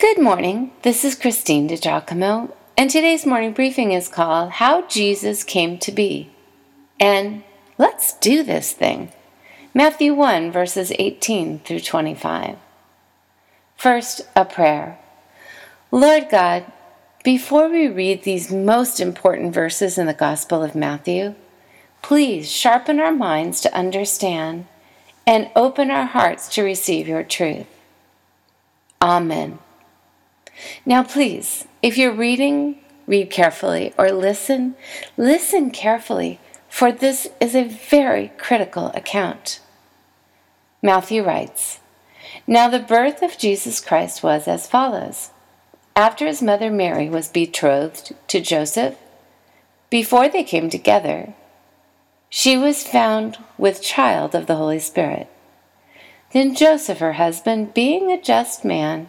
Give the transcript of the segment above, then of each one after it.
Good morning. This is Christine DiGiacomo, and today's morning briefing is called How Jesus Came to Be. And let's do this thing. Matthew 1, verses 18 through 25. First, a prayer. Lord God, before we read these most important verses in the Gospel of Matthew, please sharpen our minds to understand and open our hearts to receive your truth. Amen. Now, please, if you're reading, read carefully, or listen, listen carefully, for this is a very critical account. Matthew writes Now the birth of Jesus Christ was as follows. After his mother Mary was betrothed to Joseph, before they came together, she was found with child of the Holy Spirit. Then Joseph, her husband, being a just man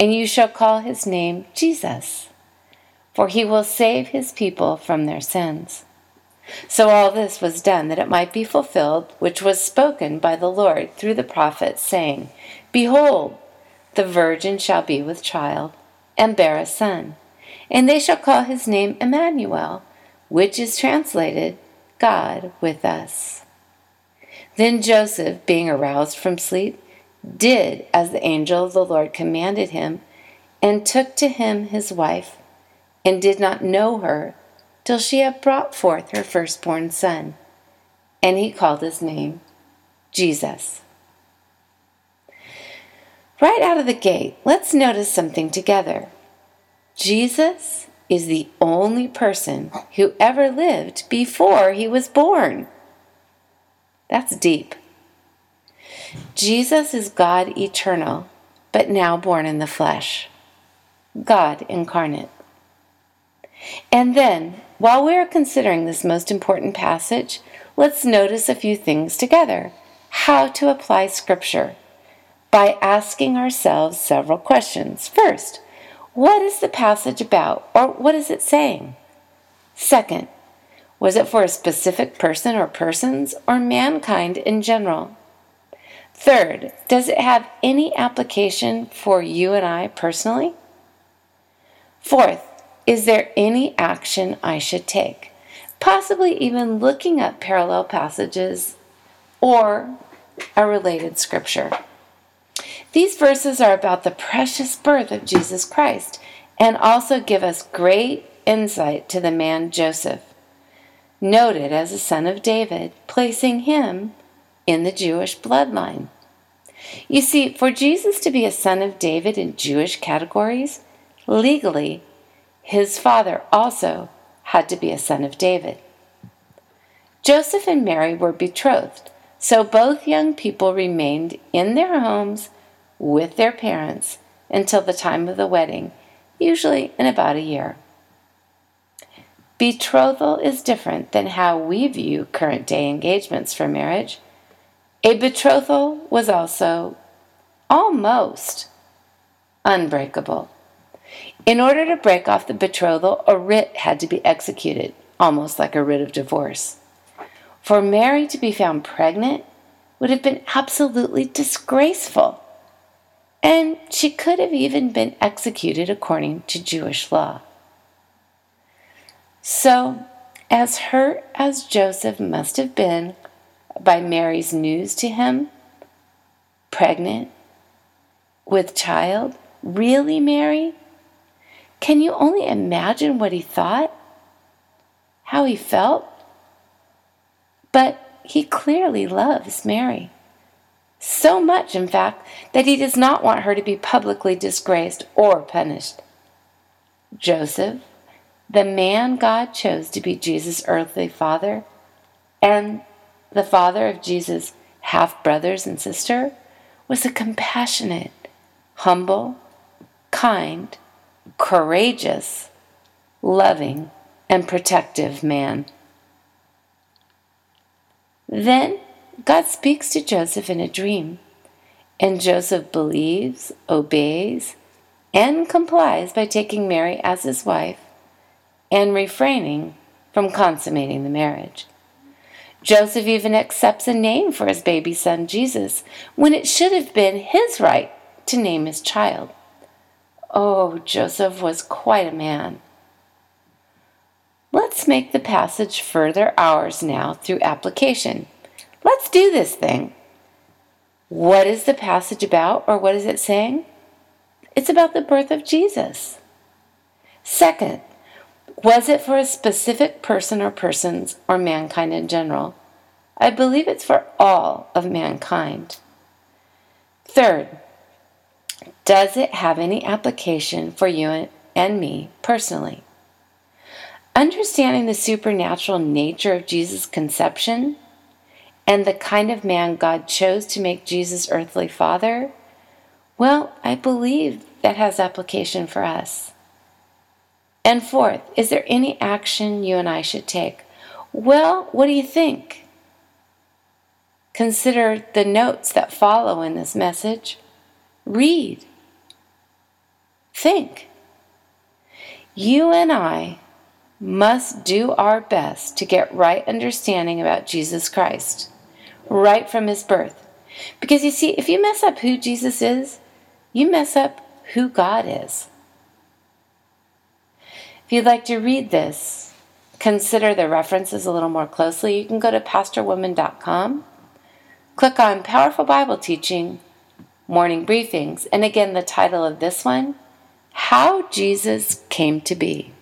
and you shall call his name Jesus, for he will save his people from their sins. So all this was done that it might be fulfilled, which was spoken by the Lord through the prophet, saying, Behold, the virgin shall be with child, and bear a son and they shall call his name Emmanuel, which is translated God with us. Then Joseph, being aroused from sleep, did as the angel of the Lord commanded him, and took to him his wife, and did not know her till she had brought forth her firstborn son. And he called his name Jesus. Right out of the gate, let's notice something together. Jesus is the only person who ever lived before he was born. That's deep. Jesus is God eternal, but now born in the flesh, God incarnate. And then, while we are considering this most important passage, let's notice a few things together. How to apply Scripture by asking ourselves several questions. First, what is the passage about, or what is it saying? Second, was it for a specific person or persons, or mankind in general? Third, does it have any application for you and I personally? Fourth, is there any action I should take? Possibly even looking up parallel passages or a related scripture. These verses are about the precious birth of Jesus Christ and also give us great insight to the man Joseph, noted as a son of David, placing him in the Jewish bloodline. You see, for Jesus to be a son of David in Jewish categories, legally, his father also had to be a son of David. Joseph and Mary were betrothed, so both young people remained in their homes with their parents until the time of the wedding, usually in about a year. Betrothal is different than how we view current day engagements for marriage. A betrothal was also almost unbreakable. In order to break off the betrothal, a writ had to be executed, almost like a writ of divorce. For Mary to be found pregnant would have been absolutely disgraceful and she could have even been executed according to Jewish law. So, as hurt as Joseph must have been by Mary's news to him, pregnant, with child, really, Mary? Can you only imagine what he thought? How he felt? But he clearly loves Mary. So much, in fact, that he does not want her to be publicly disgraced or punished. Joseph, the man God chose to be Jesus' earthly father, and the father of Jesus' half brothers and sister, was a compassionate, humble, kind, courageous, loving, and protective man. Then God speaks to Joseph in a dream, and Joseph believes, obeys, and complies by taking Mary as his wife and refraining from consummating the marriage. Joseph even accepts a name for his baby son Jesus when it should have been his right to name his child. Oh, Joseph was quite a man. Let's make the passage further ours now through application. Let's do this thing. What is the passage about, or what is it saying? It's about the birth of Jesus. Second, was it for a specific person or persons or mankind in general? I believe it's for all of mankind. Third, does it have any application for you and me personally? Understanding the supernatural nature of Jesus' conception and the kind of man God chose to make Jesus' earthly father, well, I believe that has application for us. And fourth, is there any action you and I should take? Well, what do you think? Consider the notes that follow in this message. Read. Think. You and I must do our best to get right understanding about Jesus Christ, right from his birth. Because you see, if you mess up who Jesus is, you mess up who God is. If you'd like to read this, consider the references a little more closely, you can go to pastorwoman.com, click on Powerful Bible Teaching, Morning Briefings, and again, the title of this one How Jesus Came to Be.